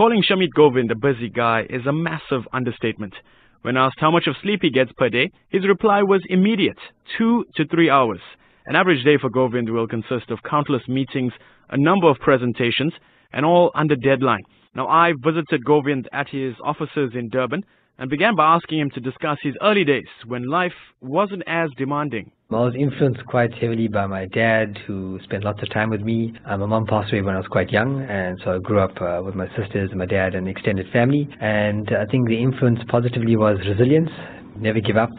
Calling Shamit Govind a busy guy is a massive understatement. When asked how much of sleep he gets per day, his reply was immediate two to three hours. An average day for Govind will consist of countless meetings, a number of presentations, and all under deadline. Now, I visited Govind at his offices in Durban and began by asking him to discuss his early days when life wasn't as demanding. I was influenced quite heavily by my dad, who spent lots of time with me. Uh, my mom passed away when I was quite young, and so I grew up uh, with my sisters and my dad and extended family. And I think the influence positively was resilience, never give up,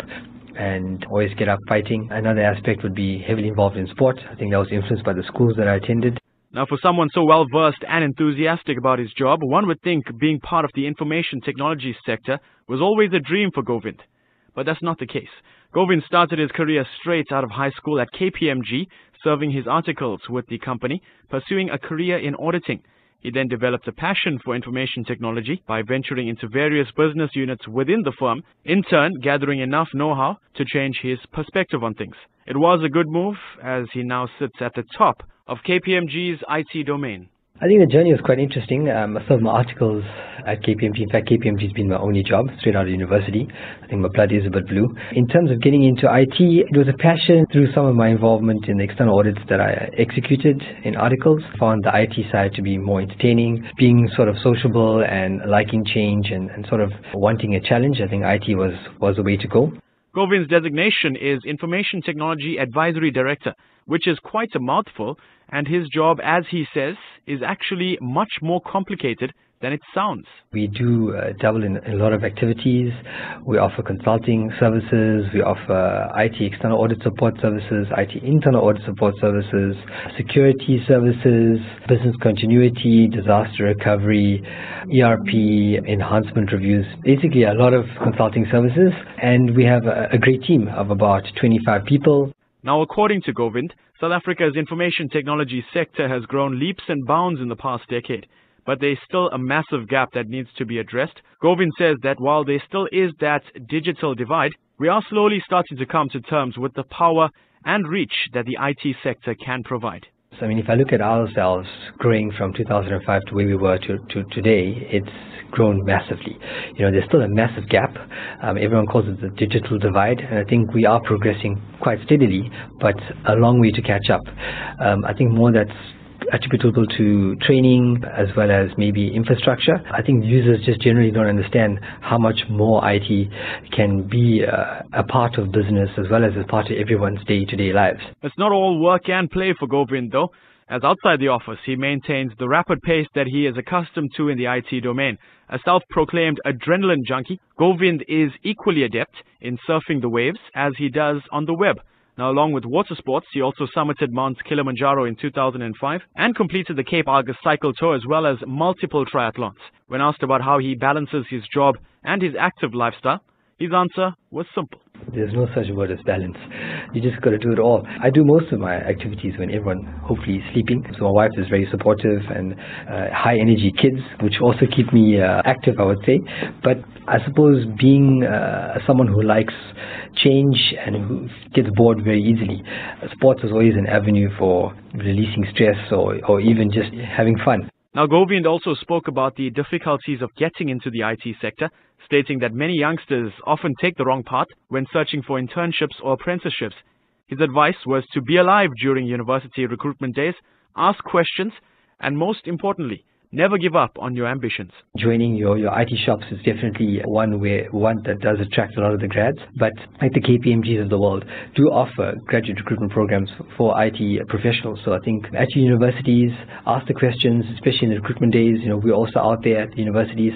and always get up fighting. Another aspect would be heavily involved in sport. I think that was influenced by the schools that I attended. Now, for someone so well versed and enthusiastic about his job, one would think being part of the information technology sector was always a dream for Govind. But that's not the case. Govind started his career straight out of high school at KPMG, serving his articles with the company, pursuing a career in auditing. He then developed a passion for information technology by venturing into various business units within the firm, in turn gathering enough know-how to change his perspective on things. It was a good move as he now sits at the top of KPMG's IT domain. I think the journey was quite interesting. Um, I served my articles at KPMG. In fact, KPMG has been my only job straight out of university. I think my blood is a bit blue. In terms of getting into IT, it was a passion through some of my involvement in the external audits that I executed in articles. Found the IT side to be more entertaining, being sort of sociable and liking change and, and sort of wanting a challenge. I think IT was, was the way to go. Govind's designation is Information Technology Advisory Director, which is quite a mouthful, and his job, as he says, is actually much more complicated than it sounds. We do uh, dabble in a lot of activities. We offer consulting services. We offer IT external audit support services, IT internal audit support services, security services, business continuity, disaster recovery, ERP, enhancement reviews. Basically, a lot of consulting services. And we have a, a great team of about 25 people. Now, according to Govind, South Africa's information technology sector has grown leaps and bounds in the past decade but there's still a massive gap that needs to be addressed. Govind says that while there still is that digital divide, we are slowly starting to come to terms with the power and reach that the IT sector can provide. So, I mean, if I look at ourselves growing from 2005 to where we were to, to today, it's grown massively. You know, there's still a massive gap. Um, everyone calls it the digital divide, and I think we are progressing quite steadily, but a long way to catch up. Um, I think more that's attributable to training as well as maybe infrastructure. I think users just generally don't understand how much more IT can be uh, a part of business as well as a part of everyone's day-to-day lives. It's not all work and play for Govind though. As outside the office, he maintains the rapid pace that he is accustomed to in the IT domain. A self-proclaimed adrenaline junkie, Govind is equally adept in surfing the waves as he does on the web. Now, along with water sports, he also summited Mount Kilimanjaro in 2005 and completed the Cape Argus Cycle Tour as well as multiple triathlons. When asked about how he balances his job and his active lifestyle, his answer was simple. There's no such word as balance. You just got to do it all. I do most of my activities when everyone hopefully is sleeping. So my wife is very supportive and uh, high energy kids, which also keep me uh, active, I would say. But I suppose being uh, someone who likes change and who gets bored very easily, sports is always an avenue for releasing stress or, or even just having fun. Now, Govind also spoke about the difficulties of getting into the IT sector, stating that many youngsters often take the wrong path when searching for internships or apprenticeships. His advice was to be alive during university recruitment days, ask questions, and most importantly, Never give up on your ambitions. Joining your, your IT shops is definitely one where one that does attract a lot of the grads, but like the KPMGs of the world do offer graduate recruitment programs for IT professionals. So I think at universities, ask the questions, especially in the recruitment days. You know, we're also out there at the universities,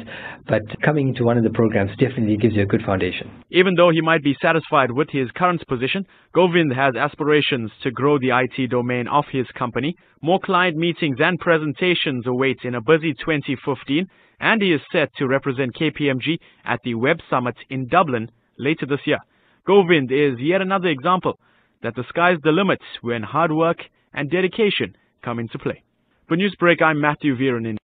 but coming to one of the programs definitely gives you a good foundation. Even though he might be satisfied with his current position, Govind has aspirations to grow the IT domain of his company. More client meetings and presentations await in a busy 2015, and he is set to represent KPMG at the Web Summit in Dublin later this year. Govind is yet another example that the sky's the limit when hard work and dedication come into play. For Newsbreak, I'm Matthew Veeran